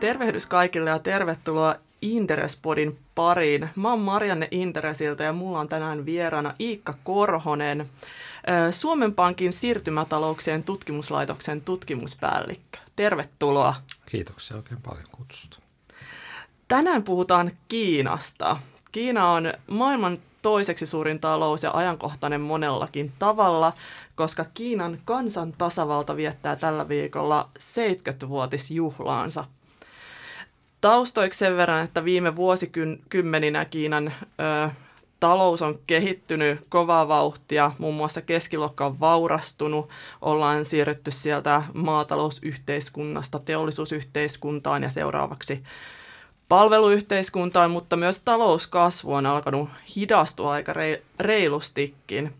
Tervehdys kaikille ja tervetuloa Interespodin pariin. Mä oon Marianne Interesiltä ja mulla on tänään vieraana Iikka Korhonen, Suomen Pankin siirtymätalouksien tutkimuslaitoksen tutkimuspäällikkö. Tervetuloa. Kiitoksia oikein paljon kutsusta. Tänään puhutaan Kiinasta. Kiina on maailman toiseksi suurin talous ja ajankohtainen monellakin tavalla, koska Kiinan kansan tasavalta viettää tällä viikolla 70-vuotisjuhlaansa. Taustoiksi sen verran, että viime vuosikymmeninä Kiinan ö, talous on kehittynyt kovaa vauhtia, muun muassa keskiluokka on vaurastunut, ollaan siirrytty sieltä maatalousyhteiskunnasta teollisuusyhteiskuntaan ja seuraavaksi palveluyhteiskuntaan, mutta myös talouskasvu on alkanut hidastua aika reilustikin.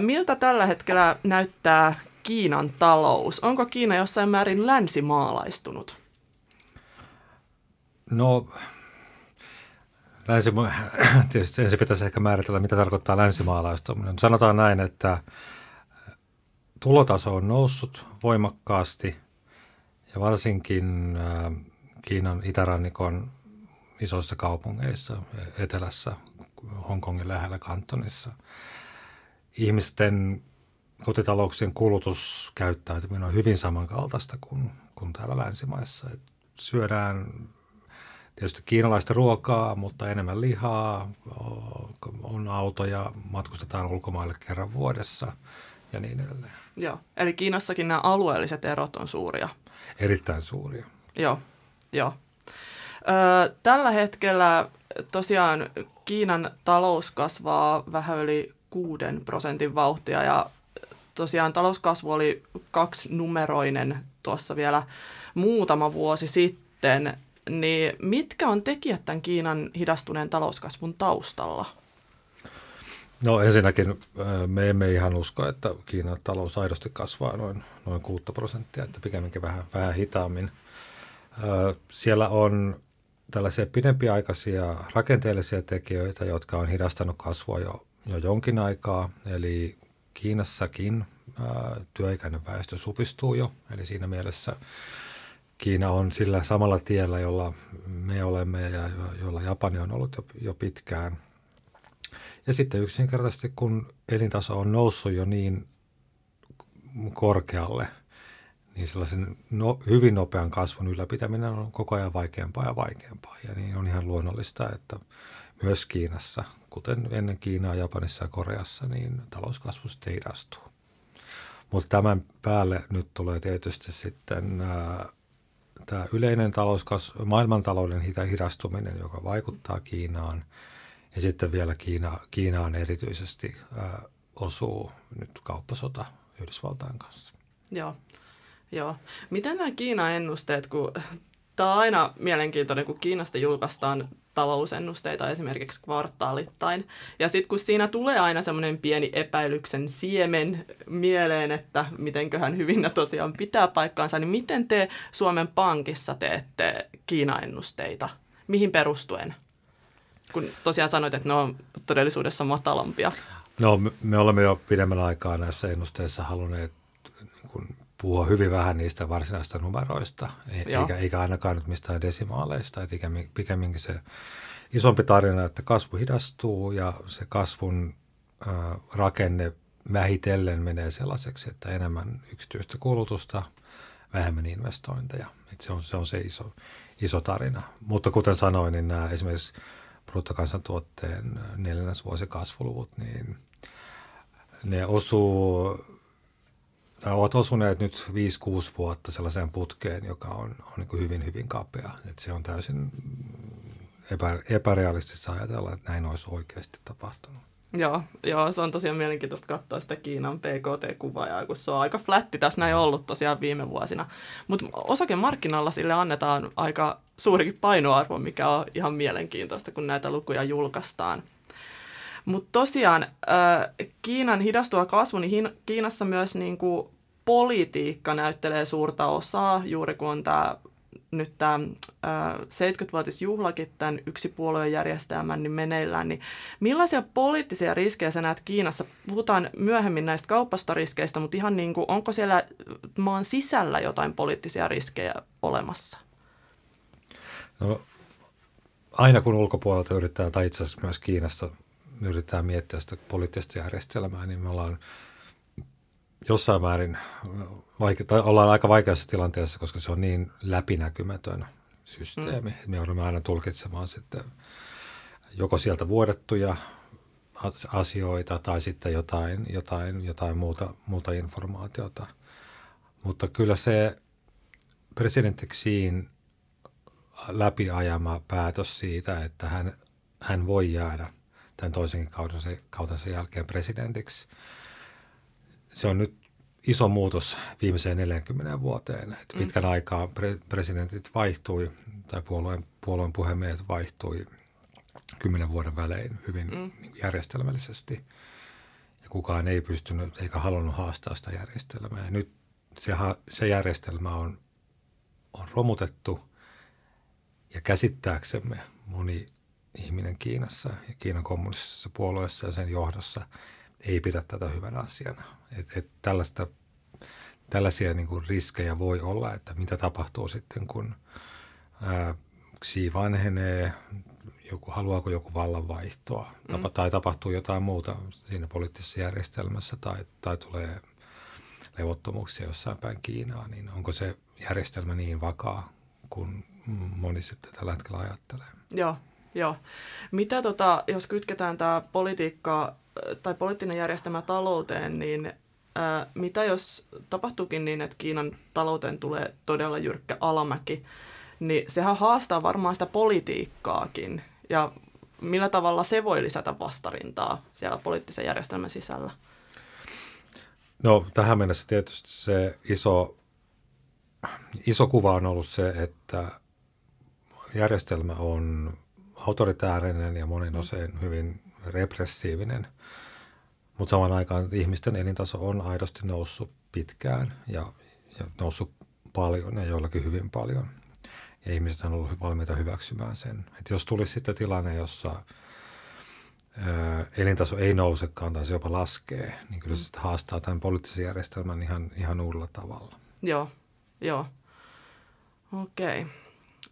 miltä tällä hetkellä näyttää Kiinan talous? Onko Kiina jossain määrin länsimaalaistunut? No, länsi, tietysti ensin pitäisi ehkä määritellä, mitä tarkoittaa länsimaalaistuminen. Sanotaan näin, että tulotaso on noussut voimakkaasti ja varsinkin Kiinan itärannikon isoissa kaupungeissa, etelässä, Hongkongin lähellä kantonissa. Ihmisten kotitalouksien kulutuskäyttäytyminen on hyvin samankaltaista kuin, kuin täällä länsimaissa. Et syödään tietysti kiinalaista ruokaa, mutta enemmän lihaa, on autoja, matkustetaan ulkomaille kerran vuodessa ja niin edelleen. Joo, eli Kiinassakin nämä alueelliset erot on suuria. Erittäin suuria. Joo, Joo. Tällä hetkellä tosiaan Kiinan talous kasvaa vähän yli kuuden prosentin vauhtia ja tosiaan talouskasvu oli kaksinumeroinen tuossa vielä muutama vuosi sitten. Niin mitkä on tekijät tämän Kiinan hidastuneen talouskasvun taustalla? No ensinnäkin me emme ihan usko, että Kiinan talous aidosti kasvaa noin, noin 6 prosenttia, että pikemminkin vähän, vähän hitaammin – siellä on tällaisia pidempiaikaisia rakenteellisia tekijöitä, jotka on hidastanut kasvua jo, jo jonkin aikaa. Eli Kiinassakin ää, työikäinen väestö supistuu jo, eli siinä mielessä Kiina on sillä samalla tiellä, jolla me olemme ja jolla Japani on ollut jo, jo pitkään. Ja sitten yksinkertaisesti, kun elintaso on noussut jo niin korkealle – niin sellaisen no, hyvin nopean kasvun ylläpitäminen on koko ajan vaikeampaa ja vaikeampaa. Ja niin on ihan luonnollista, että myös Kiinassa, kuten ennen Kiinaa, Japanissa ja Koreassa, niin talouskasvu sitten hidastuu. Mutta tämän päälle nyt tulee tietysti sitten ää, tämä yleinen talouskasvu, maailmantalouden hidastuminen, joka vaikuttaa Kiinaan. Ja sitten vielä Kiina, Kiinaan erityisesti ää, osuu nyt kauppasota Yhdysvaltain kanssa. Joo. Joo. Miten nämä Kiina-ennusteet, kun tämä on aina mielenkiintoinen, kun Kiinasta julkaistaan talousennusteita esimerkiksi kvartaalittain. Ja sitten kun siinä tulee aina semmoinen pieni epäilyksen siemen mieleen, että mitenköhän hyvin ne tosiaan pitää paikkaansa, niin miten te Suomen Pankissa teette Kiina-ennusteita? Mihin perustuen? Kun tosiaan sanoit, että ne on todellisuudessa matalampia. No me olemme jo pidemmän aikaa näissä ennusteissa halunneet niin puhua hyvin vähän niistä varsinaisista numeroista, e- eikä, eikä ainakaan nyt mistään desimaaleista. Että pikemminkin se isompi tarina, että kasvu hidastuu ja se kasvun äh, rakenne vähitellen menee sellaiseksi, että enemmän yksityistä kulutusta, vähemmän investointeja. Että se, on, se on se iso, iso tarina. Mutta kuten sanoin, niin nämä esimerkiksi bruttokansantuotteen neljännesvuosikasvuluvut, niin ne osuu tai ovat osuneet nyt 5-6 vuotta sellaiseen putkeen, joka on, on niin kuin hyvin, hyvin kapea. Että se on täysin epä, epärealistista ajatella, että näin olisi oikeasti tapahtunut. Joo, joo, se on tosiaan mielenkiintoista katsoa sitä Kiinan PKT-kuvaa, kun se on aika flätti tässä näin ollut tosiaan viime vuosina. Mutta osakemarkkinalla sille annetaan aika suurikin painoarvo, mikä on ihan mielenkiintoista, kun näitä lukuja julkaistaan. Mutta tosiaan äh, Kiinan hidastua kasvu, niin Kiinassa myös niin kuin politiikka näyttelee suurta osaa, juuri kun on tämä nyt tämä 70-vuotisjuhlakin tämän yksipuoluejärjestelmän niin meneillään, niin millaisia poliittisia riskejä sä näet Kiinassa? Puhutaan myöhemmin näistä kauppastoriskeistä, mutta ihan niin kuin, onko siellä maan sisällä jotain poliittisia riskejä olemassa? No, aina kun ulkopuolelta yrittää, tai itse asiassa myös Kiinasta yrittää miettiä sitä poliittista järjestelmää, niin me ollaan jossain määrin, vaike- tai ollaan aika vaikeassa tilanteessa, koska se on niin läpinäkymätön systeemi. Mm. Me joudumme aina tulkitsemaan sitten joko sieltä vuodettuja asioita tai sitten jotain, jotain, jotain muuta, muuta informaatiota. Mutta kyllä se presidentti Xiin läpiajama päätös siitä, että hän, hän voi jäädä tämän toisenkin kautensa, kautensa jälkeen presidentiksi. Se on nyt iso muutos viimeiseen 40 vuoteen. Että mm. pitkän aikaa pre- presidentit vaihtui tai puolueen, puolueen puhemiehet vaihtui kymmenen vuoden välein hyvin mm. järjestelmällisesti. Ja kukaan ei pystynyt eikä halunnut haastaa sitä järjestelmää. Ja nyt se, se järjestelmä on, on romutettu ja käsittääksemme moni ihminen Kiinassa ja Kiinan kommunistisessa puolueessa ja sen johdossa ei pidä tätä hyvänä asiana. Et, et tällaista, tällaisia niin kuin riskejä voi olla, että mitä tapahtuu sitten, kun ää, Xi vanhenee, joku, haluaako joku vallanvaihtoa mm. tai tapahtuu jotain muuta siinä poliittisessa järjestelmässä tai, tai tulee levottomuuksia jossain päin Kiinaa, niin onko se järjestelmä niin vakaa kuin moni sitten tällä hetkellä ajattelee? Joo, joo. Mitä tota, jos kytketään tämä politiikka tai poliittinen järjestelmä talouteen, niin ää, mitä jos tapahtuukin niin, että Kiinan talouteen tulee todella jyrkkä alamäki, niin sehän haastaa varmaan sitä politiikkaakin. Ja millä tavalla se voi lisätä vastarintaa siellä poliittisen järjestelmän sisällä? No tähän mennessä tietysti se iso, iso kuva on ollut se, että järjestelmä on autoritäärinen ja monin osin hyvin repressiivinen, mutta samaan aikaan ihmisten elintaso on aidosti noussut pitkään ja, ja noussut paljon ja joillakin hyvin paljon. Ja ihmiset on ollut valmiita hyväksymään sen. Et jos tulisi sitten tilanne, jossa elintaso ei nousekaan tai se jopa laskee, niin kyllä se sitten haastaa tämän poliittisen järjestelmän ihan, ihan uudella tavalla. Joo, joo. Okei.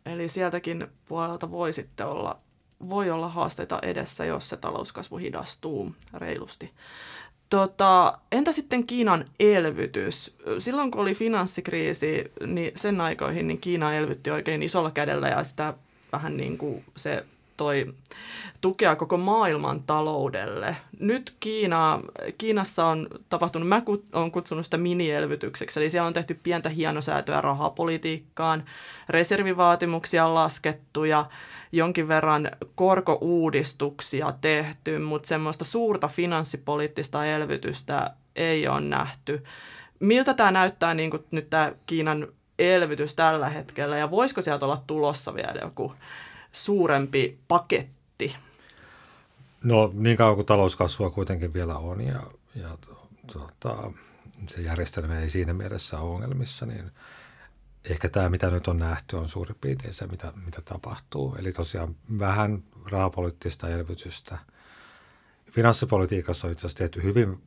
Eli sieltäkin puolelta voi sitten olla, voi olla haasteita edessä, jos se talouskasvu hidastuu reilusti. Tota, entä sitten Kiinan elvytys? Silloin kun oli finanssikriisi, niin sen aikoihin niin Kiina elvytti oikein isolla kädellä ja sitä vähän niin kuin se toi tukea koko maailman taloudelle. Nyt Kiina, Kiinassa on tapahtunut, mä olen kutsunut sitä minielvytykseksi, eli siellä on tehty pientä hienosäätöä rahapolitiikkaan, reservivaatimuksia on laskettu ja jonkin verran korkouudistuksia tehty, mutta semmoista suurta finanssipoliittista elvytystä ei ole nähty. Miltä tämä näyttää niin kuin nyt tämä Kiinan elvytys tällä hetkellä ja voisiko sieltä olla tulossa vielä joku suurempi paketti? No niin kauan kuin talouskasvua kuitenkin vielä on ja, ja tuota, se järjestelmä ei siinä mielessä ole ongelmissa, niin ehkä tämä, mitä nyt on nähty, on suurin piirtein se, mitä, mitä tapahtuu. Eli tosiaan vähän rahapoliittista elvytystä. Finanssipolitiikassa on itse asiassa tehty hyvin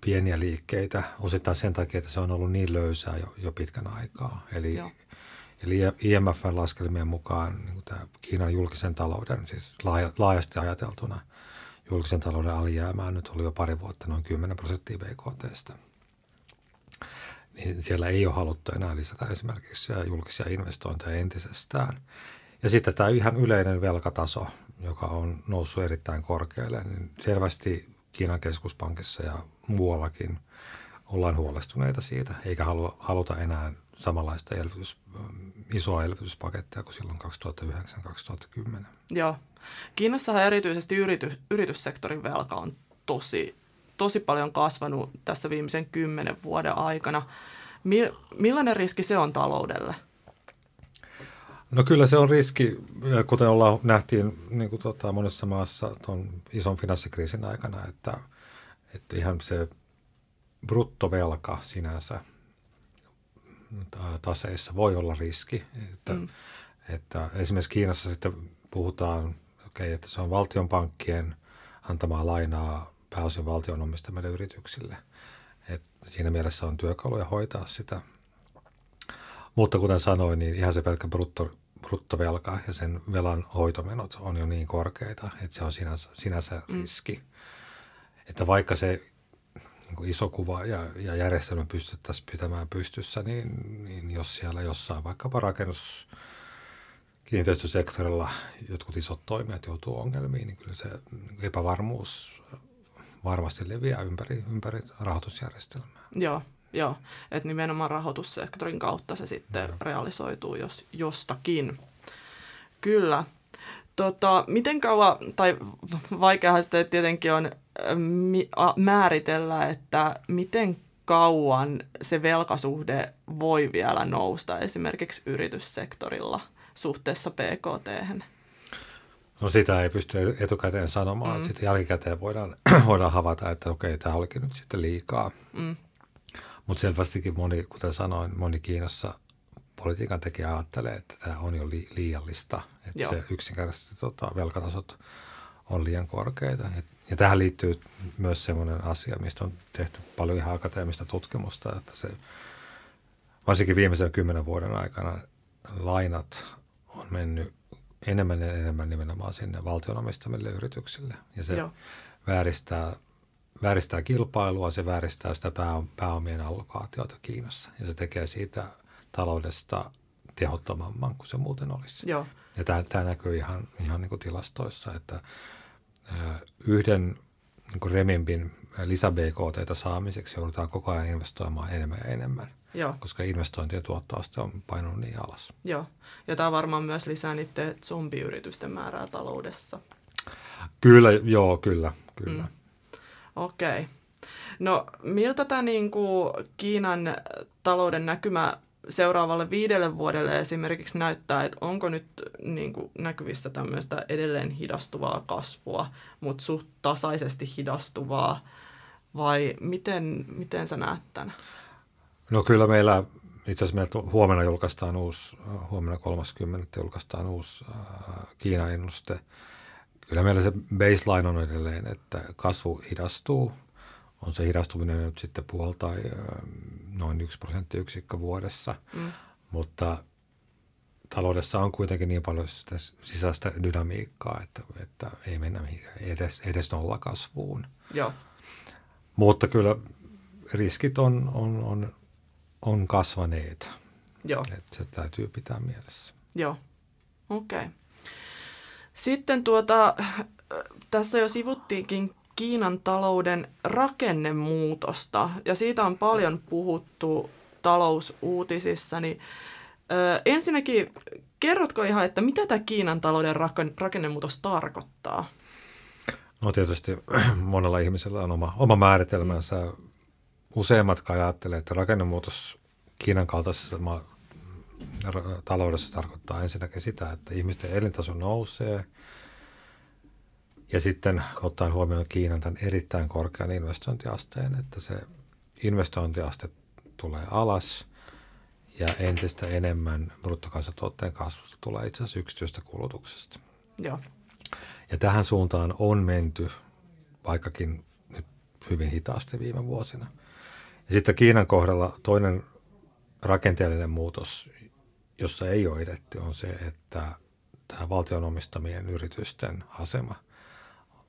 pieniä liikkeitä, osittain sen takia, että se on ollut niin löysää jo, jo pitkän aikaa. Eli Joo. Eli IMFn laskelmien mukaan niin tämä Kiinan julkisen talouden, siis laaja, laajasti ajateltuna julkisen talouden alijäämää nyt oli jo pari vuotta noin 10 prosenttia BKTstä. Niin siellä ei ole haluttu enää lisätä esimerkiksi julkisia investointeja entisestään. Ja sitten tämä ihan yleinen velkataso, joka on noussut erittäin korkealle, niin selvästi Kiinan keskuspankissa ja muuallakin ollaan huolestuneita siitä, eikä haluta enää samanlaista elvytys, isoa elvytyspakettia kuin silloin 2009-2010. Joo. Kiinassahan erityisesti yritys, yrityssektorin velka on tosi, tosi paljon kasvanut tässä viimeisen kymmenen vuoden aikana. Millainen riski se on taloudelle? No kyllä se on riski, kuten ollaan nähtiin niin kuin tuota, monessa maassa tuon ison finanssikriisin aikana, että, että ihan se bruttovelka sinänsä – taseissa voi olla riski. Että, mm. että esimerkiksi Kiinassa sitten puhutaan, okay, että se on valtionpankkien antamaa lainaa pääosin valtion omistamille yrityksille. Et siinä mielessä on työkaluja hoitaa sitä. Mutta kuten sanoin, niin ihan se pelkkä brutto, bruttovelka ja sen velan hoitomenot on jo niin korkeita, että se on sinänsä, sinänsä mm. riski. Että vaikka se niin kuin iso kuva ja, ja järjestelmä pystyttäisiin pitämään pystyssä, niin, niin jos siellä jossain vaikkapa rakennus kiinteistösektorilla jotkut isot toimijat joutuu ongelmiin, niin kyllä se epävarmuus varmasti leviää ympäri, ympäri rahoitusjärjestelmää. Joo, joo. että nimenomaan rahoitussektorin kautta se sitten joo. realisoituu jos, jostakin. Kyllä. Tota, miten kauan, tai vaikeahan sitten tietenkin on määritellä, että miten kauan se velkasuhde voi vielä nousta esimerkiksi yrityssektorilla suhteessa PKT? No sitä ei pysty etukäteen sanomaan, mm. sitten jälkikäteen voidaan, voidaan havaita, että okei, tämä olikin nyt sitten liikaa. Mm. Mutta selvästikin moni, kuten sanoin, moni Kiinassa politiikan tekijä ajattelee, että tämä on jo li- liiallista, että Joo. se yksinkertaisesti tota, velkatasot on liian korkeita. Et, ja tähän liittyy myös sellainen asia, mistä on tehty paljon ihan akateemista tutkimusta, että se varsinkin viimeisen kymmenen vuoden aikana lainat on mennyt enemmän ja enemmän nimenomaan sinne valtionomistamille yrityksille. Ja se Joo. vääristää, vääristää kilpailua, se vääristää sitä pääomien allokaatiota Kiinassa. Ja se tekee siitä taloudesta tehottomamman kuin se muuten olisi. Joo. Ja tämä, tämä näkyy ihan, ihan niin kuin tilastoissa, että yhden niin kuin remimbin lisä BKT saamiseksi joudutaan koko ajan investoimaan enemmän ja enemmän. Joo. koska investointien tuottoaste on painunut niin alas. Joo, ja tämä varmaan myös lisää niiden zombiyritysten määrää taloudessa. Kyllä, joo, kyllä, kyllä. Mm. Okei. Okay. No miltä tämä niin kuin Kiinan talouden näkymä seuraavalle viidelle vuodelle esimerkiksi näyttää, että onko nyt niin kuin näkyvissä tämmöistä edelleen hidastuvaa kasvua, mutta suht tasaisesti hidastuvaa, vai miten, miten sä näet tämän? No kyllä meillä, itse asiassa meillä huomenna julkaistaan uusi, huomenna 30. julkaistaan uusi äh, Kiina-ennuste. Kyllä meillä se baseline on edelleen, että kasvu hidastuu. On se hidastuminen nyt sitten äh, noin yksi prosenttiyksikkö vuodessa, mm. mutta taloudessa on kuitenkin niin paljon sitä sisäistä dynamiikkaa, että, että ei mennä edes, edes nollakasvuun. Joo. Mutta kyllä riskit on, on, on on kasvaneet. Joo. Että se täytyy pitää mielessä. Joo, okei. Okay. Sitten tuota, tässä jo sivuttiinkin Kiinan talouden rakennemuutosta, ja siitä on paljon puhuttu talousuutisissa, niin ö, ensinnäkin kerrotko ihan, että mitä tämä Kiinan talouden rakennemuutos tarkoittaa? No tietysti monella ihmisellä on oma, oma määritelmänsä useimmat ajattelee, että rakennemuutos Kiinan kaltaisessa ma- taloudessa tarkoittaa ensinnäkin sitä, että ihmisten elintaso nousee ja sitten ottaen huomioon Kiinan tämän erittäin korkean investointiasteen, että se investointiaste tulee alas ja entistä enemmän bruttokansantuotteen kasvusta tulee itse asiassa yksityistä kulutuksesta. Joo. Ja tähän suuntaan on menty, vaikkakin nyt hyvin hitaasti viime vuosina – ja sitten Kiinan kohdalla toinen rakenteellinen muutos, jossa ei ole edetty, on se, että tämä valtion omistamien yritysten asema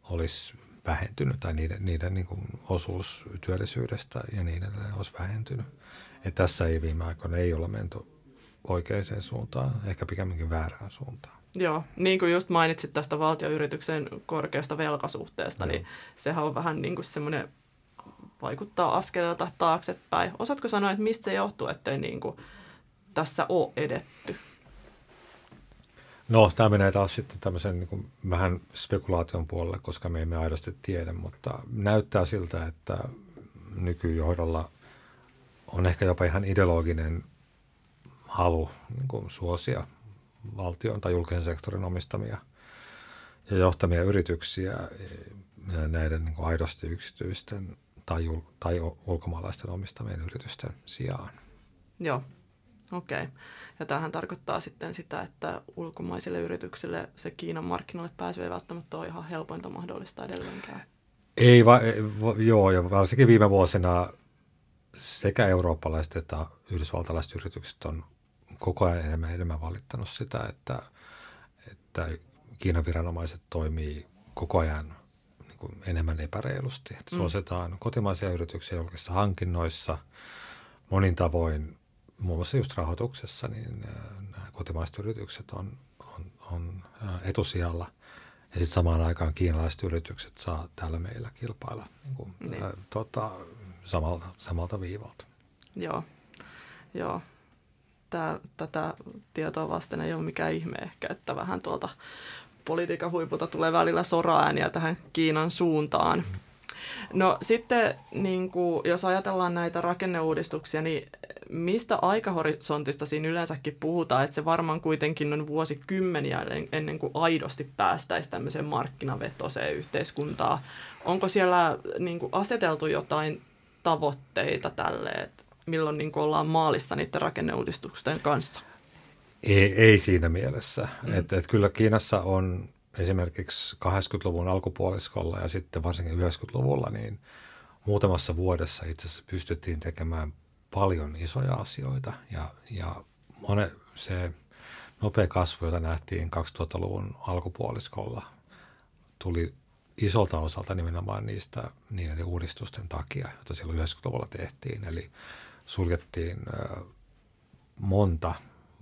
olisi vähentynyt tai niiden, niiden niin kuin osuus työllisyydestä ja niin edelleen olisi vähentynyt. Ja tässä ei viime aikoina ei olla menty oikeaan suuntaan, ehkä pikemminkin väärään suuntaan. Joo, niin kuin just mainitsit tästä valtioyrityksen korkeasta velkasuhteesta, Joo. niin sehän on vähän niin kuin semmoinen vaikuttaa askeleelta taaksepäin. Osaatko sanoa, että mistä se johtuu, ettei niin kuin tässä ole edetty? No, tämä menee taas sitten tämmöisen niin kuin vähän spekulaation puolelle, koska me emme aidosti tiedä, mutta näyttää siltä, että nykyjohdolla on ehkä jopa ihan ideologinen halu niin kuin suosia valtion tai julkisen sektorin omistamia ja johtamia yrityksiä näiden niin kuin aidosti yksityisten tai, jul- tai ulkomaalaisten omistamien yritysten sijaan. Joo, okei. Okay. Ja tämähän tarkoittaa sitten sitä, että ulkomaisille yrityksille se Kiinan markkinoille pääsy ei välttämättä ole ihan helpointa mahdollista edelleenkään. Ei, va, joo, ja varsinkin viime vuosina sekä eurooppalaiset että yhdysvaltalaiset yritykset on koko ajan enemmän, enemmän valittanut sitä, että, että Kiinan viranomaiset toimii koko ajan niin kuin enemmän epäreilusti. Että mm. suositaan kotimaisia yrityksiä julkisissa hankinnoissa monin tavoin, muun muassa just rahoituksessa, niin nämä kotimaiset yritykset on, on, on etusijalla. Ja sitten samaan aikaan kiinalaiset yritykset saa täällä meillä kilpailla niin kuin, niin. Ä, tota, samalta, samalta viivalta. Joo, joo. Tää, tätä tietoa vasten ei ole mikään ihme ehkä, että vähän tuolta politiikan huipulta tulee välillä soraääniä tähän Kiinan suuntaan. No sitten, niin kuin, jos ajatellaan näitä rakenneuudistuksia, niin mistä aikahorisontista siinä yleensäkin puhutaan, että se varmaan kuitenkin on vuosikymmeniä ennen kuin aidosti päästäisiin tämmöiseen markkinavetoiseen yhteiskuntaan. Onko siellä niin kuin, aseteltu jotain tavoitteita tälle, että milloin niin kuin, ollaan maalissa niiden rakenneuudistusten kanssa? Ei, ei siinä mielessä. Mm. Että et kyllä Kiinassa on esimerkiksi 80-luvun alkupuoliskolla ja sitten varsinkin 90-luvulla, niin muutamassa vuodessa itse asiassa pystyttiin tekemään paljon isoja asioita. Ja, ja mone, se nopea kasvu, jota nähtiin 2000-luvun alkupuoliskolla, tuli isolta osalta nimenomaan niistä niiden uudistusten takia, joita silloin 90-luvulla tehtiin. Eli suljettiin monta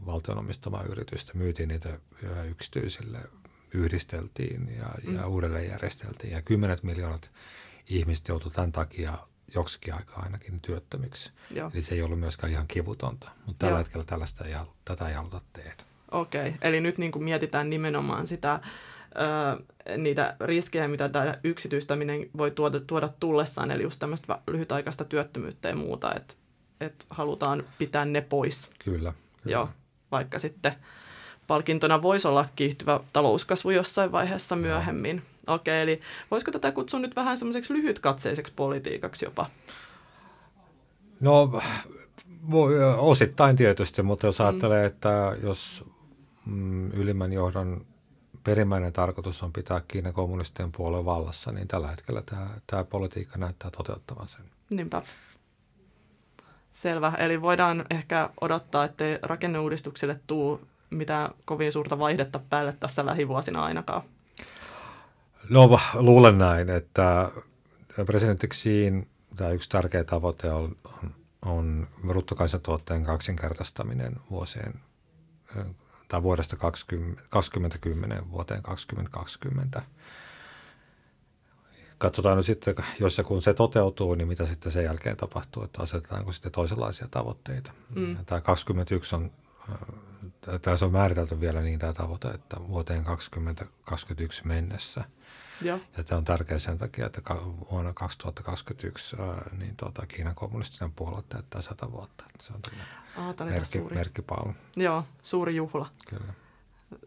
valtion omistamaa yritystä, myytiin niitä yksityisille, yhdisteltiin ja, mm. ja uudelleen järjesteltiin. Ja kymmenet miljoonat ihmiset joutuivat tämän takia joksikin aikaa ainakin työttömiksi. Joo. Eli se ei ollut myöskään ihan kivutonta, mutta tällä Joo. hetkellä tällaista ei, tätä ei haluta tehdä. Okei, okay. eli nyt niin kuin mietitään nimenomaan sitä, ö, niitä riskejä, mitä tämä yksityistäminen voi tuoda, tuoda tullessaan, eli just tämmöistä lyhytaikaista työttömyyttä ja muuta, että et halutaan pitää ne pois. Kyllä. kyllä. Joo vaikka sitten palkintona voisi olla kiihtyvä talouskasvu jossain vaiheessa myöhemmin. Okei, eli voisiko tätä kutsua nyt vähän semmoiseksi lyhytkatseiseksi politiikaksi jopa? No osittain tietysti, mutta jos mm. ajattelee, että jos mm, ylimmän johdon perimmäinen tarkoitus on pitää Kiinan kommunistien puolen vallassa, niin tällä hetkellä tämä, tämä politiikka näyttää toteuttavan sen. Niinpä. Selvä. Eli voidaan ehkä odottaa, että rakenneuudistuksille tuu mitään kovin suurta vaihdetta päälle tässä lähivuosina ainakaan. No luulen näin, että presidentti Xiin tämä yksi tärkeä tavoite on, on, on bruttokansantuotteen kaksinkertaistaminen vuosien tai vuodesta 20, 2010 vuoteen 2020 katsotaan nyt sitten, jos ja kun se toteutuu, niin mitä sitten sen jälkeen tapahtuu, että asetetaanko sitten toisenlaisia tavoitteita. Mm. Tämä 21 on, tässä on määritelty vielä niin tämä tavoite, että vuoteen 2021 mennessä. Ja. ja tämä on tärkeä sen takia, että vuonna 2021 äh, niin tuota, Kiinan kommunistinen puolue täyttää 100 vuotta. Se on Aa, merkki, merkkipaalu. Joo, suuri juhla. Kyllä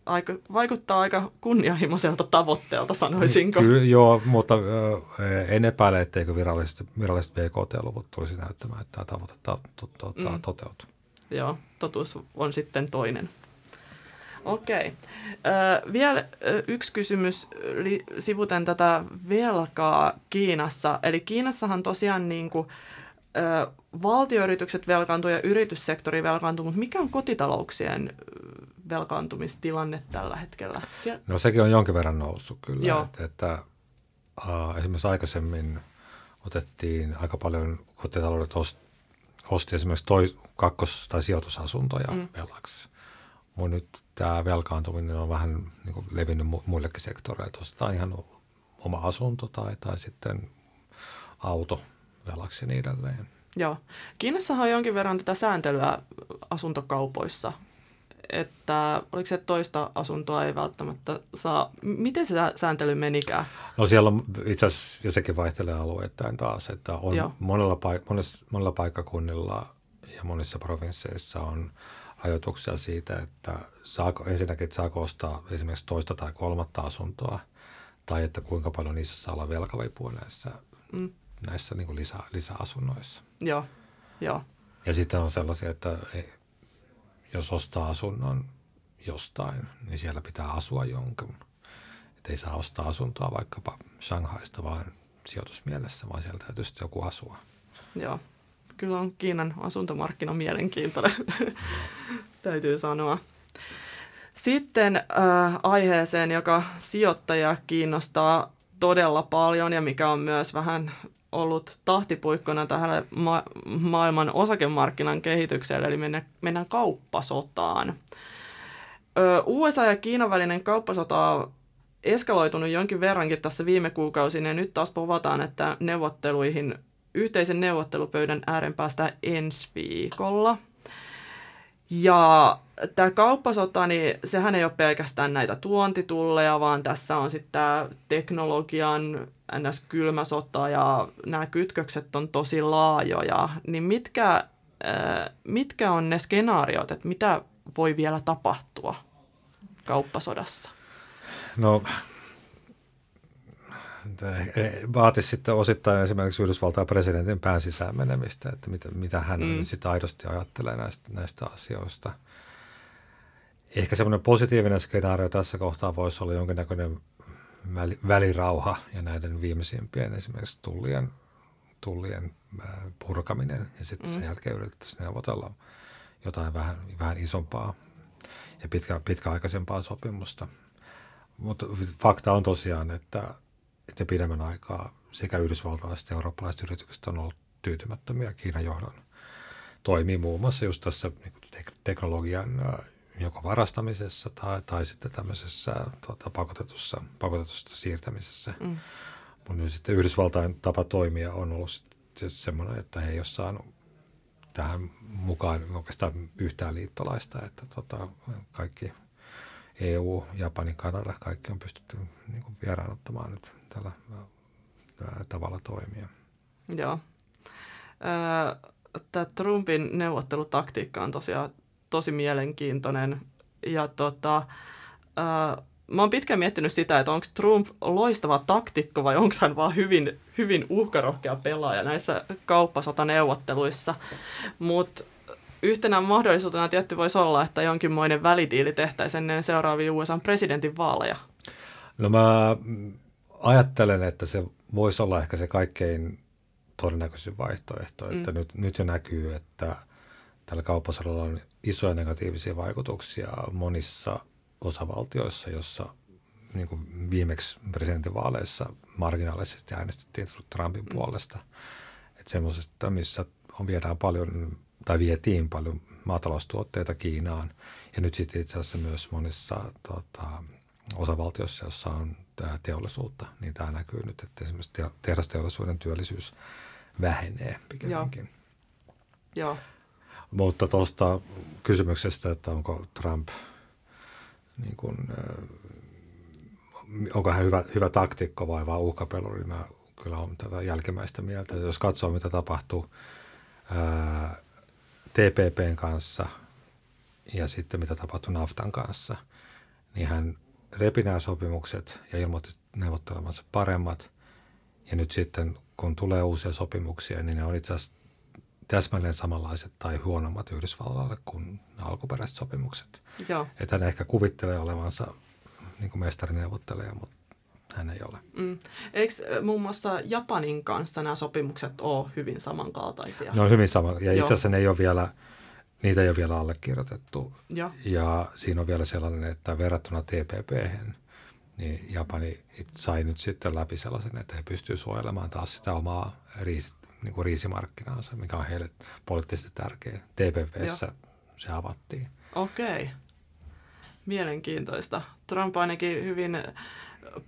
aika, vaikuttaa aika kunnianhimoiselta tavoitteelta, sanoisinko. Kyllä, joo, mutta en epäile, etteikö viralliset, viralliset BKT-luvut tulisi näyttämään, että tämä tavoite to, to, to, mm. toteutuu. Joo, totuus on sitten toinen. Okei. Äh, vielä yksi kysymys sivuten tätä velkaa Kiinassa. Eli Kiinassahan tosiaan niin kuin, äh, valtioyritykset velkaantuu ja yrityssektori velkaantuu, mutta mikä on kotitalouksien velkaantumistilanne tällä hetkellä? Siellä... No sekin on jonkin verran noussut kyllä. Joo. Että, että uh, esimerkiksi aikaisemmin otettiin aika paljon kotitaloudet ost, osti esimerkiksi toi, kakkos- tai sijoitusasuntoja mm. velaksi. Mutta nyt tämä velkaantuminen on vähän niin kuin levinnyt muillekin sektoreille. Ostetaan ihan oma asunto tai, tai sitten auto velaksi ja niin edelleen. Joo. Kiinassahan on jonkin verran tätä sääntelyä asuntokaupoissa että oliko se toista asuntoa ei välttämättä saa. Miten se sääntely menikään? No siellä on itse asiassa, ja sekin vaihtelee alueittain taas, että on monella, paik- monessa, monella paikkakunnilla ja monissa provinsseissa on rajoituksia siitä, että saako, ensinnäkin, että saako ostaa esimerkiksi toista tai kolmatta asuntoa, tai että kuinka paljon niissä saa olla velkavipua näissä, mm. näissä niin kuin lisä, lisäasunnoissa. Joo, joo. Ja sitten on sellaisia, että jos ostaa asunnon jostain, niin siellä pitää asua jonkun. Että ei saa ostaa asuntoa vaikkapa Shanghaista vaan sijoitusmielessä, vaan siellä täytyy sitten joku asua. Joo, kyllä on Kiinan asuntomarkkina mielenkiintoinen. täytyy sanoa. Sitten äh, aiheeseen, joka sijoittajia kiinnostaa todella paljon ja mikä on myös vähän ollut tahtipuikkona tähän ma- maailman osakemarkkinan kehitykselle, eli mennään, mennään kauppasotaan. Ö, USA ja Kiinan välinen kauppasota on eskaloitunut jonkin verrankin tässä viime kuukausina, ja nyt taas povataan, että neuvotteluihin, yhteisen neuvottelupöydän ääreen päästään ensi viikolla. Ja tämä kauppasota, niin sehän ei ole pelkästään näitä tuontitulleja, vaan tässä on sitten tämä teknologian ns. kylmäsota ja nämä kytkökset on tosi laajoja. Niin mitkä, äh, mitkä on ne skenaariot, että mitä voi vielä tapahtua kauppasodassa? No vaatisi sitten osittain esimerkiksi Yhdysvaltain presidentin pään sisään menemistä, että mitä, mitä hän mm. sitten aidosti ajattelee näistä, näistä asioista. Ehkä semmoinen positiivinen skenaario tässä kohtaa voisi olla jonkinnäköinen välirauha ja näiden viimeisimpien esimerkiksi tullien, tullien purkaminen ja sitten mm. sen jälkeen yritettäisiin neuvotella jotain vähän, vähän isompaa ja pitkä, pitkäaikaisempaa sopimusta. Mutta fakta on tosiaan, että, että pidemmän aikaa sekä yhdysvaltalaiset että eurooppalaiset yritykset on ollut tyytymättömiä Kiinan johdon toimii muun muassa just tässä niin teknologian joko varastamisessa tai, tai sitten tämmöisessä tuota, pakotetussa, pakotetussa siirtämisessä. Mm. Mutta nyt sitten Yhdysvaltain tapa toimia on ollut sitten semmoinen, että he ei ole saanut tähän mukaan oikeastaan yhtään liittolaista, että tota, kaikki EU, Japani, Kanada, kaikki on pystytty niin vieraanottamaan nyt tällä tavalla toimia. Joo. Tämä Trumpin neuvottelutaktiikka on tosiaan tosi mielenkiintoinen. Ja tota, mä oon pitkään miettinyt sitä, että onko Trump loistava taktikko vai onko hän vaan hyvin, hyvin uhkarohkea pelaaja näissä kauppasotaneuvotteluissa. Mutta yhtenä mahdollisuutena tietty voisi olla, että jonkinmoinen välidiili tehtäisiin ennen seuraavia USA presidentinvaaleja. No mä ajattelen, että se voisi olla ehkä se kaikkein todennäköisin vaihtoehto, että mm. nyt, nyt jo näkyy, että tällä kauppasaralla on isoja negatiivisia vaikutuksia monissa osavaltioissa, jossa niin kuin viimeksi presidentinvaaleissa marginaalisesti äänestettiin Trumpin mm. puolesta. Että semmoisesta, missä on viedään paljon tai vietiin paljon maataloustuotteita Kiinaan. Ja nyt sitten itse asiassa myös monissa tota, osavaltioissa, jossa on teollisuutta, niin tämä näkyy nyt, että esimerkiksi tehdasteollisuuden työllisyys vähenee pikemminkin. Joo. Joo. Mutta tuosta kysymyksestä, että onko Trump, niin kuin, onko hän hyvä, hyvä taktikko vai vaan uhkapeluri, mä kyllä olen tätä jälkimmäistä mieltä. Jos katsoo, mitä tapahtuu ää, TPPn kanssa ja sitten mitä tapahtui Naftan kanssa, niin hän repi nämä sopimukset ja ilmoitti neuvottelemansa paremmat. Ja nyt sitten, kun tulee uusia sopimuksia, niin ne on itse asiassa täsmälleen samanlaiset tai huonommat Yhdysvallalle kuin alkuperäiset sopimukset. Joo. Että hän ehkä kuvittelee olevansa niin kuin mestarineuvottelija, mutta hän ei ole. Mm. Eikö muun muassa Japanin kanssa nämä sopimukset ole hyvin samankaltaisia? Ne on hyvin sama, ja itse asiassa ne ei ole vielä, niitä ei ole vielä allekirjoitettu. Joo. Ja siinä on vielä sellainen, että verrattuna TPP, niin Japani sai nyt sitten läpi sellaisen, että he pystyvät suojelemaan taas sitä omaa riisit, niin kuin riisimarkkinaansa, mikä on heille poliittisesti tärkeä. TPPssä Joo. se avattiin. Okei. Okay. Mielenkiintoista. Trump ainakin hyvin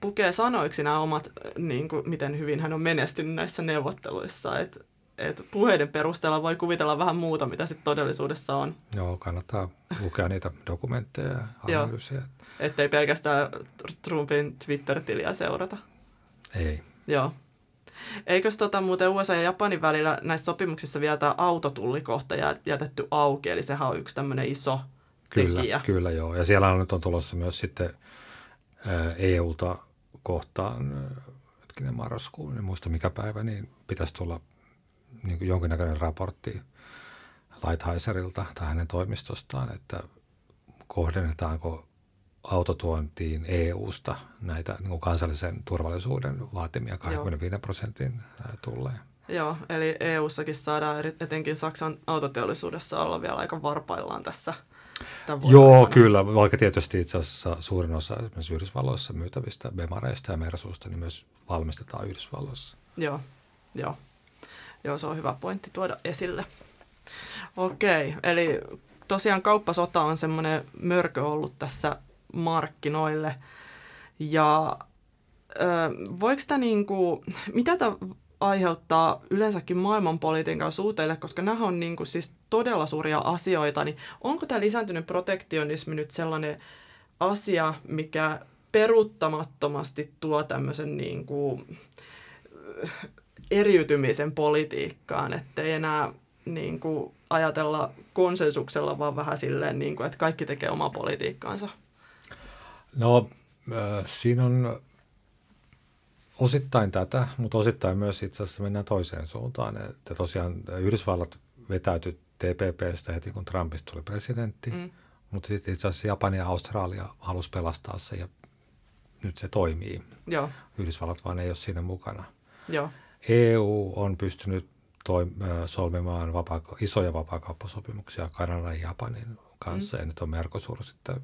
pukee sanoiksi nämä omat, niin kuin, miten hyvin hän on menestynyt näissä neuvotteluissa. Et, et puheiden perusteella voi kuvitella vähän muuta, mitä sitten todellisuudessa on. Joo, kannattaa lukea niitä dokumentteja ja analyysiä. Että ei pelkästään Trumpin Twitter-tiliä seurata. Ei. Joo. Eikös tota muuten USA ja Japanin välillä näissä sopimuksissa vielä tämä autotullikohta jätetty auki, eli sehän on yksi tämmöinen iso kyllä, tekijä. Kyllä, joo. Ja siellä on nyt on tulossa myös sitten EUta kohtaan, hetkinen marraskuun, en muista mikä päivä, niin pitäisi tulla niin kuin jonkinnäköinen raportti Lighthizzerilta tai hänen toimistostaan, että kohdennetaanko autotuontiin EU-sta näitä niin kuin kansallisen turvallisuuden vaatimia 25 Joo. prosentin tulleen. Joo, eli EU-sakin saadaan etenkin Saksan autoteollisuudessa olla vielä aika varpaillaan tässä Joo, aikana. kyllä. Vaikka tietysti itse asiassa suurin osa esimerkiksi Yhdysvalloissa myytävistä bemareista ja mersuista niin myös valmistetaan Yhdysvalloissa. Joo, joo. Joo, se on hyvä pointti tuoda esille. Okei, eli tosiaan kauppasota on semmoinen mörkö ollut tässä markkinoille. Ja ö, voiko tämä niinku, mitä tämä aiheuttaa yleensäkin maailmanpolitiikan suuteille, koska nämä on niinku siis todella suuria asioita, niin onko tämä lisääntynyt protektionismi nyt sellainen asia, mikä peruuttamattomasti tuo tämmöisen niinku eriytymisen politiikkaan, ettei enää niin kuin, ajatella konsensuksella, vaan vähän silleen, niin kuin, että kaikki tekee omaa politiikkaansa? No, äh, siinä on osittain tätä, mutta osittain myös itse asiassa mennään toiseen suuntaan. Että tosiaan Yhdysvallat vetäytyi TPPstä heti, kun Trumpista tuli presidentti, mm. mutta sitten itse asiassa Japani ja Australia halusi pelastaa se ja nyt se toimii. Joo. Yhdysvallat vaan ei ole siinä mukana. Joo. EU on pystynyt toim- solmimaan vapaa, isoja vapaakauppasopimuksia Kanadan ja Japanin kanssa, mm. ja nyt on Mercosur sitten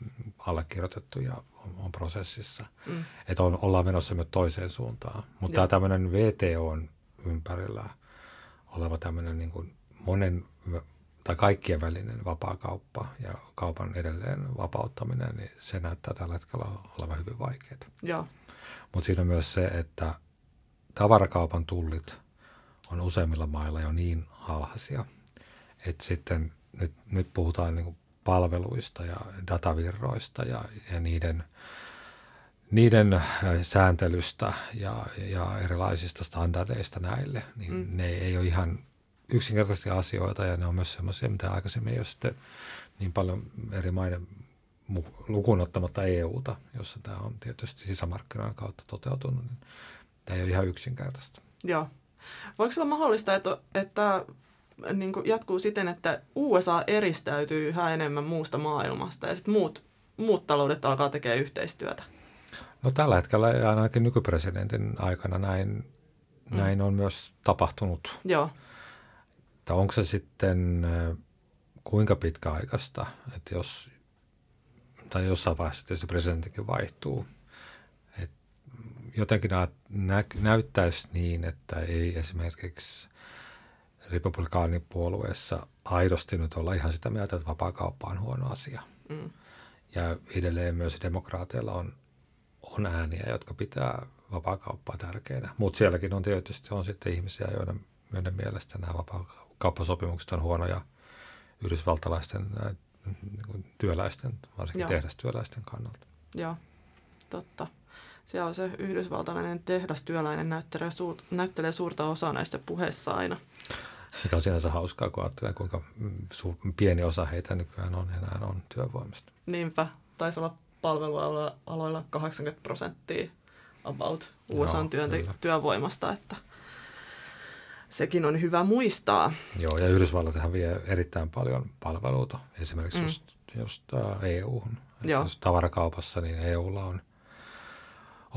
niin allekirjoitettu ja on, on prosessissa. Mm. Että on, ollaan menossa myös toiseen suuntaan. Mutta tämä tämmöinen VTOn ympärillä oleva tämmöinen niin kuin monen tai kaikkien välinen vapaakauppa ja kaupan edelleen vapauttaminen, niin se näyttää tällä hetkellä olevan hyvin vaikeaa. Mutta siinä on myös se, että tavarakaupan tullit on useimmilla mailla jo niin alhaisia, että sitten nyt, nyt puhutaan niin kuin palveluista ja datavirroista ja, ja niiden, niiden äh, sääntelystä ja, ja erilaisista standardeista näille, niin mm. ne ei ole ihan yksinkertaisia asioita ja ne on myös sellaisia, mitä aikaisemmin ei ole sitten niin paljon eri maiden lukuun ottamatta EUta, jossa tämä on tietysti sisämarkkinoiden kautta toteutunut, niin Tämä ei ole ihan yksinkertaista. Joo. Voiko olla mahdollista, että, että niin kuin jatkuu siten, että USA eristäytyy yhä enemmän muusta maailmasta ja sitten muut, muut taloudet alkaa tekemään yhteistyötä? No tällä hetkellä ja ainakin nykypresidentin aikana näin, mm. näin on myös tapahtunut. Joo. Että onko se sitten kuinka pitkäaikaista, että jos, tai jossain vaiheessa tietysti presidentinkin vaihtuu, jotenkin nä, näyttäisi niin, että ei esimerkiksi republikaanipuolueessa aidosti nyt olla ihan sitä mieltä, että vapaakauppa on huono asia. Mm. Ja edelleen myös demokraateilla on, on ääniä, jotka pitää vapaakauppaa tärkeänä. Mutta sielläkin on tietysti on sitten ihmisiä, joiden, joiden mielestä nämä vapaakauppasopimukset on huonoja yhdysvaltalaisten niin työläisten, varsinkin Joo. tehdastyöläisten kannalta. Joo, totta siellä on se yhdysvaltalainen tehdastyöläinen näyttelee, suur, näyttelee suurta osaa näistä puheissa aina. Mikä on sinänsä hauskaa, kun ajattelee, kuinka su- pieni osa heitä nykyään on enää on työvoimasta. Niinpä. Taisi olla palvelualoilla 80 prosenttia about USA työnte- työvoimasta, että sekin on hyvä muistaa. Joo, ja Yhdysvallat vie erittäin paljon palveluita, esimerkiksi mm. just, just uh, EU-hun. Jos tavarakaupassa, niin EUlla on –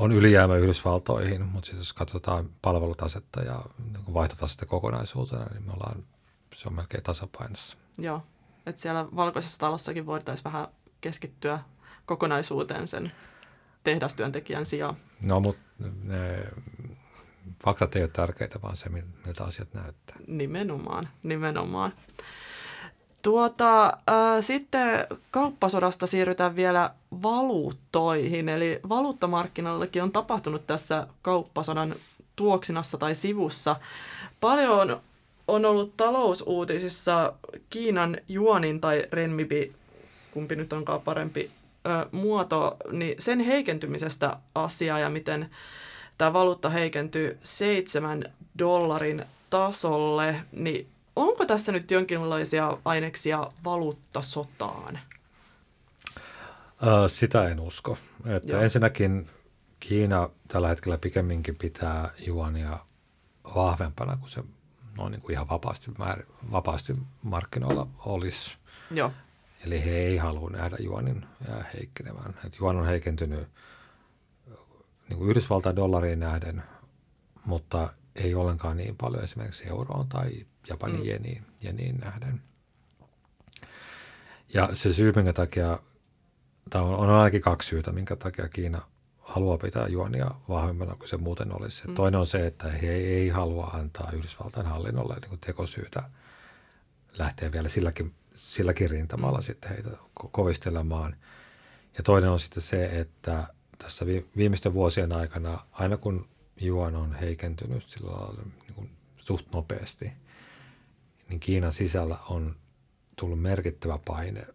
on ylijäämä Yhdysvaltoihin, mutta sitten jos katsotaan palvelutasetta ja niin vaihtotasetta kokonaisuutena, niin me ollaan, se on melkein tasapainossa. Joo, että siellä valkoisessa talossakin voitaisiin vähän keskittyä kokonaisuuteen sen tehdastyöntekijän sijaan. No, mutta ne faktat ei ole tärkeitä, vaan se, miltä asiat näyttää. Nimenomaan, nimenomaan. Tuota, äh, sitten kauppasodasta siirrytään vielä valuuttoihin, eli valuuttamarkkinoillakin on tapahtunut tässä kauppasodan tuoksinassa tai sivussa. Paljon on ollut talousuutisissa Kiinan juonin tai renmibi, kumpi nyt onkaan parempi ö, muoto, niin sen heikentymisestä asiaa ja miten tämä valuutta heikentyy seitsemän dollarin tasolle, niin onko tässä nyt jonkinlaisia aineksia valuuttasotaan? Sitä en usko. Että ensinnäkin Kiina tällä hetkellä pikemminkin pitää juonia vahvempana kuin se noin niin kuin ihan vapaasti, vapaasti markkinoilla olisi. Joo. Eli he ei halua nähdä juonin heikkenevän. Et juon on heikentynyt niin kuin Yhdysvaltain dollariin nähden, mutta ei ollenkaan niin paljon esimerkiksi euroon tai Japanin mm. jeniin, jeniin nähden. Ja se syy, minkä takia, tai on, on ainakin kaksi syytä, minkä takia Kiina haluaa pitää juonia vahvemmana kuin se muuten olisi. Mm. Toinen on se, että he ei, ei halua antaa Yhdysvaltain hallinnolle niin kuin tekosyytä lähteä vielä silläkin, silläkin rintamalla mm. sitten heitä kovistelemaan. Ja toinen on sitten se, että tässä viimeisten vuosien aikana, aina kun juon on heikentynyt sillä lailla niin kuin suht nopeasti, niin Kiinan sisällä on tullut merkittävä paine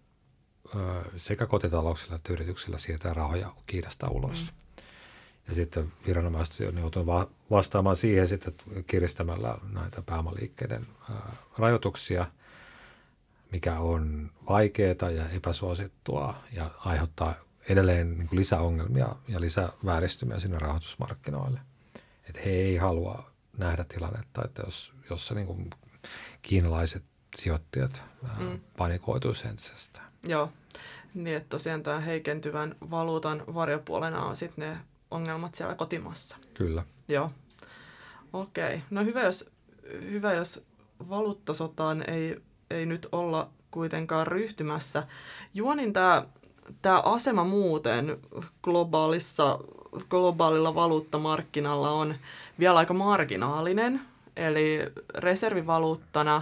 sekä kotitalouksilla että yrityksillä siirtää rahoja Kiinasta ulos. Mm. Ja sitten viranomaiset on joutunut vastaamaan siihen sitten kiristämällä näitä pääomaliikkeiden rajoituksia, mikä on vaikeaa ja epäsuosittua ja aiheuttaa edelleen niin kuin lisäongelmia ja lisävääristymiä sinne rahoitusmarkkinoille. Että he ei halua nähdä tilannetta, että jos, jossa niin kuin kiinalaiset sijoittajat mm. panikoituisi entisestään. Joo, niin että tosiaan tämän heikentyvän valuutan varjopuolena on sitten ne ongelmat siellä kotimassa. Kyllä. Joo. Okei. No hyvä, jos, hyvä, jos valuuttasotaan ei, ei nyt olla kuitenkaan ryhtymässä. Juonin tämä tämä asema muuten globaalissa, globaalilla valuuttamarkkinalla on vielä aika marginaalinen. Eli reservivaluuttana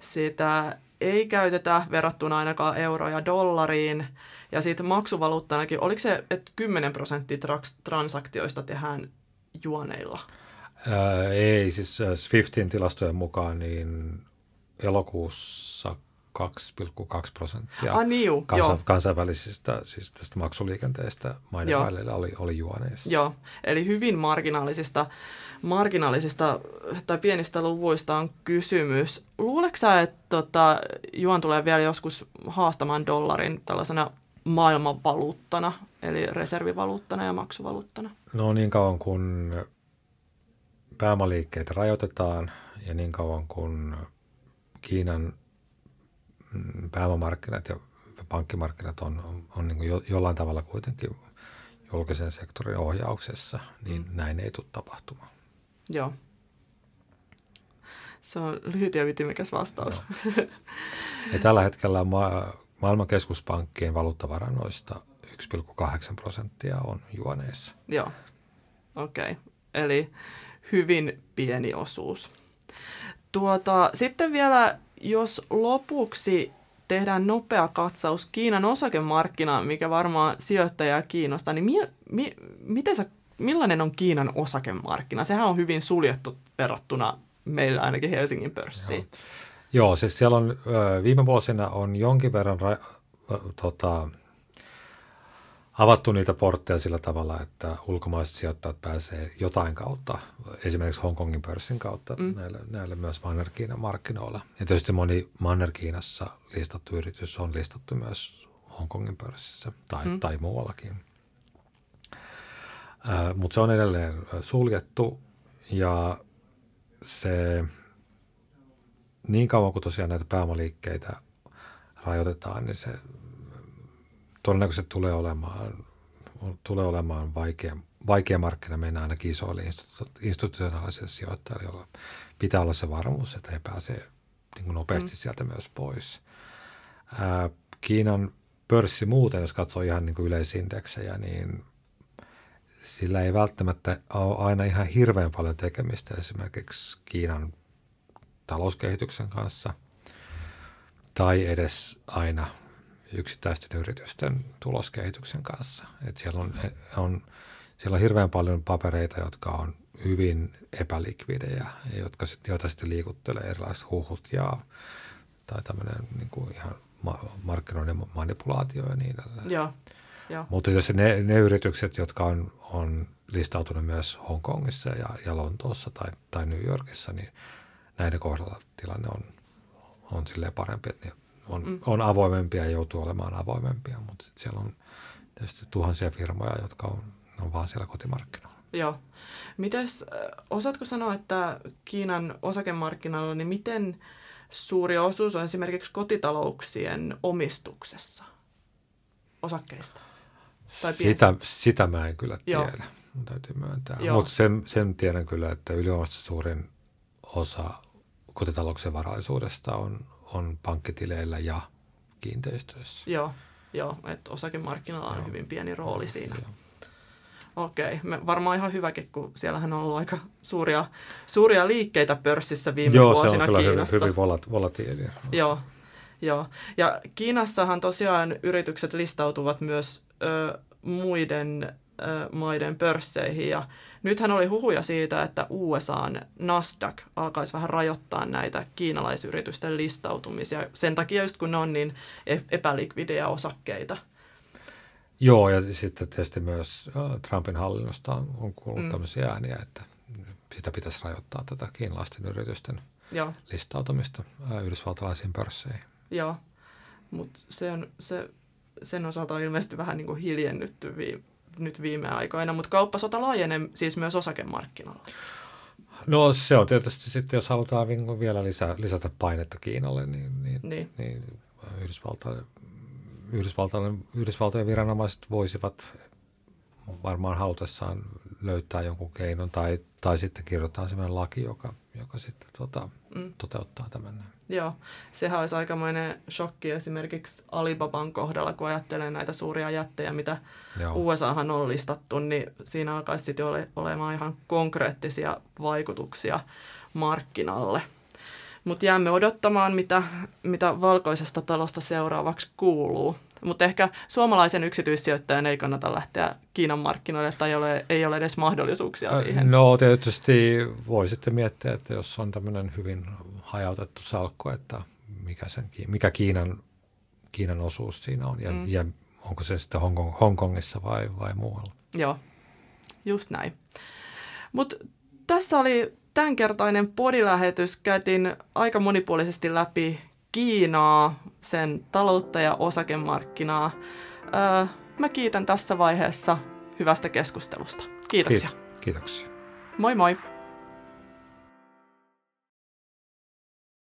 sitä ei käytetä verrattuna ainakaan euroja dollariin. Ja sitten maksuvaluuttanakin, oliko se, että 10 prosenttia transaktioista tehdään juoneilla? Ää, ei, siis Swiftin tilastojen mukaan niin elokuussa 2,2 prosenttia ah, niin juu, kansa, kansainvälisistä siis tästä maksuliikenteestä maiden joo. välillä oli, oli juoneissa. Joo, eli hyvin marginaalisista, marginaalisista tai pienistä luvuista on kysymys. Luuletko sä, että tota, juon tulee vielä joskus haastamaan dollarin tällaisena maailmanvaluuttana, eli reservivaluuttana ja maksuvaluuttana? No niin kauan kun pääomaliikkeitä rajoitetaan ja niin kauan kun Kiinan pääomamarkkinat ja pankkimarkkinat on, on, on niin jo, jollain tavalla kuitenkin julkisen sektorin ohjauksessa, niin mm. näin ei tule tapahtumaan. Joo. Se on lyhyt ja ytimekäs vastaus. Ja tällä hetkellä ma- maailman keskuspankkien valuuttavarannoista 1,8 prosenttia on juoneissa. Joo, okei. Okay. Eli hyvin pieni osuus. Tuota, sitten vielä jos lopuksi tehdään nopea katsaus Kiinan osakemarkkinaan, mikä varmaan sijoittajaa kiinnostaa, niin mi, mi, miten sä, millainen on Kiinan osakemarkkina? Sehän on hyvin suljettu verrattuna meillä ainakin Helsingin pörssiin. Joo, Joo siis siellä on viime vuosina on jonkin verran ra, tota, avattu niitä portteja sillä tavalla, että ulkomaiset sijoittajat pääsee jotain kautta, esimerkiksi Hongkongin pörssin kautta mm. näille, näille myös Manner-Kiinan markkinoilla. Ja tietysti moni Manner-Kiinassa listattu yritys on listattu myös Hongkongin pörssissä tai, mm. tai muuallakin. Äh, Mutta se on edelleen suljettu ja se niin kauan kuin tosiaan näitä pääomaliikkeitä rajoitetaan, niin se todennäköisesti tulee olemaan, tulee olemaan vaikea, vaikea markkina mennä ainakin isoille institutionaalisille sijoittajille, joilla pitää olla se varmuus, että he pääsevät niin kuin nopeasti mm. sieltä myös pois. Ää, Kiinan pörssi muuten, jos katsoo ihan niin kuin yleisindeksejä, niin sillä ei välttämättä ole aina ihan hirveän paljon tekemistä esimerkiksi Kiinan talouskehityksen kanssa tai edes aina yksittäisten yritysten tuloskehityksen kanssa. Et siellä, on, on, siellä on hirveän paljon papereita, jotka on hyvin epälikvidejä, jotka sit, joita sitten liikuttelee erilaiset huhut ja, tai tämmöinen niin kuin ihan ma- markkinoiden manipulaatio ja niin edelleen. Joo. Joo. Mutta jos ne, ne yritykset, jotka on, on listautunut myös Hongkongissa ja, ja Lontoossa tai, tai New Yorkissa, niin näiden kohdalla tilanne on, on silleen parempi, että ne on, mm. on avoimempia ja joutuu olemaan avoimempia, mutta sit siellä on tietysti tuhansia firmoja, jotka on, on vaan siellä kotimarkkinoilla. Joo. Mites, osaatko sanoa, että Kiinan osakemarkkinoilla, niin miten suuri osuus on esimerkiksi kotitalouksien omistuksessa osakkeista? Tai sitä, sitä mä en kyllä tiedä, Joo. mun täytyy myöntää. Mutta sen, sen tiedän kyllä, että ylivoimaisesti suurin osa kotitalouksien varallisuudesta on, on pankkitileillä ja kiinteistöissä. Joo, joo että osakemarkkinoilla on joo. hyvin pieni rooli joo, siinä. Joo. Okei, me varmaan ihan hyväkin, kun siellähän on ollut aika suuria, suuria liikkeitä pörssissä viime Joo, vuosina se on kyllä Kiinassa. hyvin, hyvin volatiilia. Joo, joo. Ja Kiinassahan tosiaan yritykset listautuvat myös ö, muiden ö, maiden pörsseihin. Ja nythän oli huhuja siitä, että USAn Nasdaq alkaisi vähän rajoittaa näitä kiinalaisyritysten listautumisia. Sen takia just kun ne on niin e-, epälikvidejä osakkeita. Joo, ja sitten tietysti myös Trumpin hallinnosta on kuullut mm. tämmöisiä ääniä, että sitä pitäisi rajoittaa tätä kiinalaisten yritysten Joo. listautumista yhdysvaltalaisiin pörsseihin. Joo, mutta se on, se, sen osalta on ilmeisesti vähän niin kuin hiljennytty viime, nyt viime aikoina, mutta kauppasota laajenee siis myös osakemarkkinoilla. No se on tietysti sitten, jos halutaan vielä lisää, lisätä painetta Kiinalle, niin, niin, niin. niin Yhdysvaltain Yhdysvaltojen, Yhdysvaltojen viranomaiset voisivat varmaan halutessaan löytää jonkun keinon tai, tai sitten kirjoittaa sellainen laki, joka, joka sitten tota, mm. toteuttaa tämän. Joo, sehän olisi aikamoinen shokki esimerkiksi Alibaban kohdalla, kun ajattelee näitä suuria jättejä, mitä Joo. USAhan on listattu, niin siinä alkaisi sitten ole, olemaan ihan konkreettisia vaikutuksia markkinalle. Mutta jäämme odottamaan, mitä, mitä valkoisesta talosta seuraavaksi kuuluu. Mutta ehkä suomalaisen yksityissijoittajan ei kannata lähteä Kiinan markkinoille tai ei ole, ei ole edes mahdollisuuksia siihen. No tietysti voi sitten miettiä, että jos on tämmöinen hyvin hajautettu salkko, että mikä, sen, mikä Kiinan, Kiinan osuus siinä on ja, mm. ja onko se sitten Hongkong, Hongkongissa vai, vai muualla. Joo, just näin. Mutta tässä oli tämänkertainen podilähetys. Käytiin aika monipuolisesti läpi Kiinaa, sen taloutta ja osakemarkkinaa. Öö, mä kiitän tässä vaiheessa hyvästä keskustelusta. Kiitoksia. Kiitoksia. Moi moi.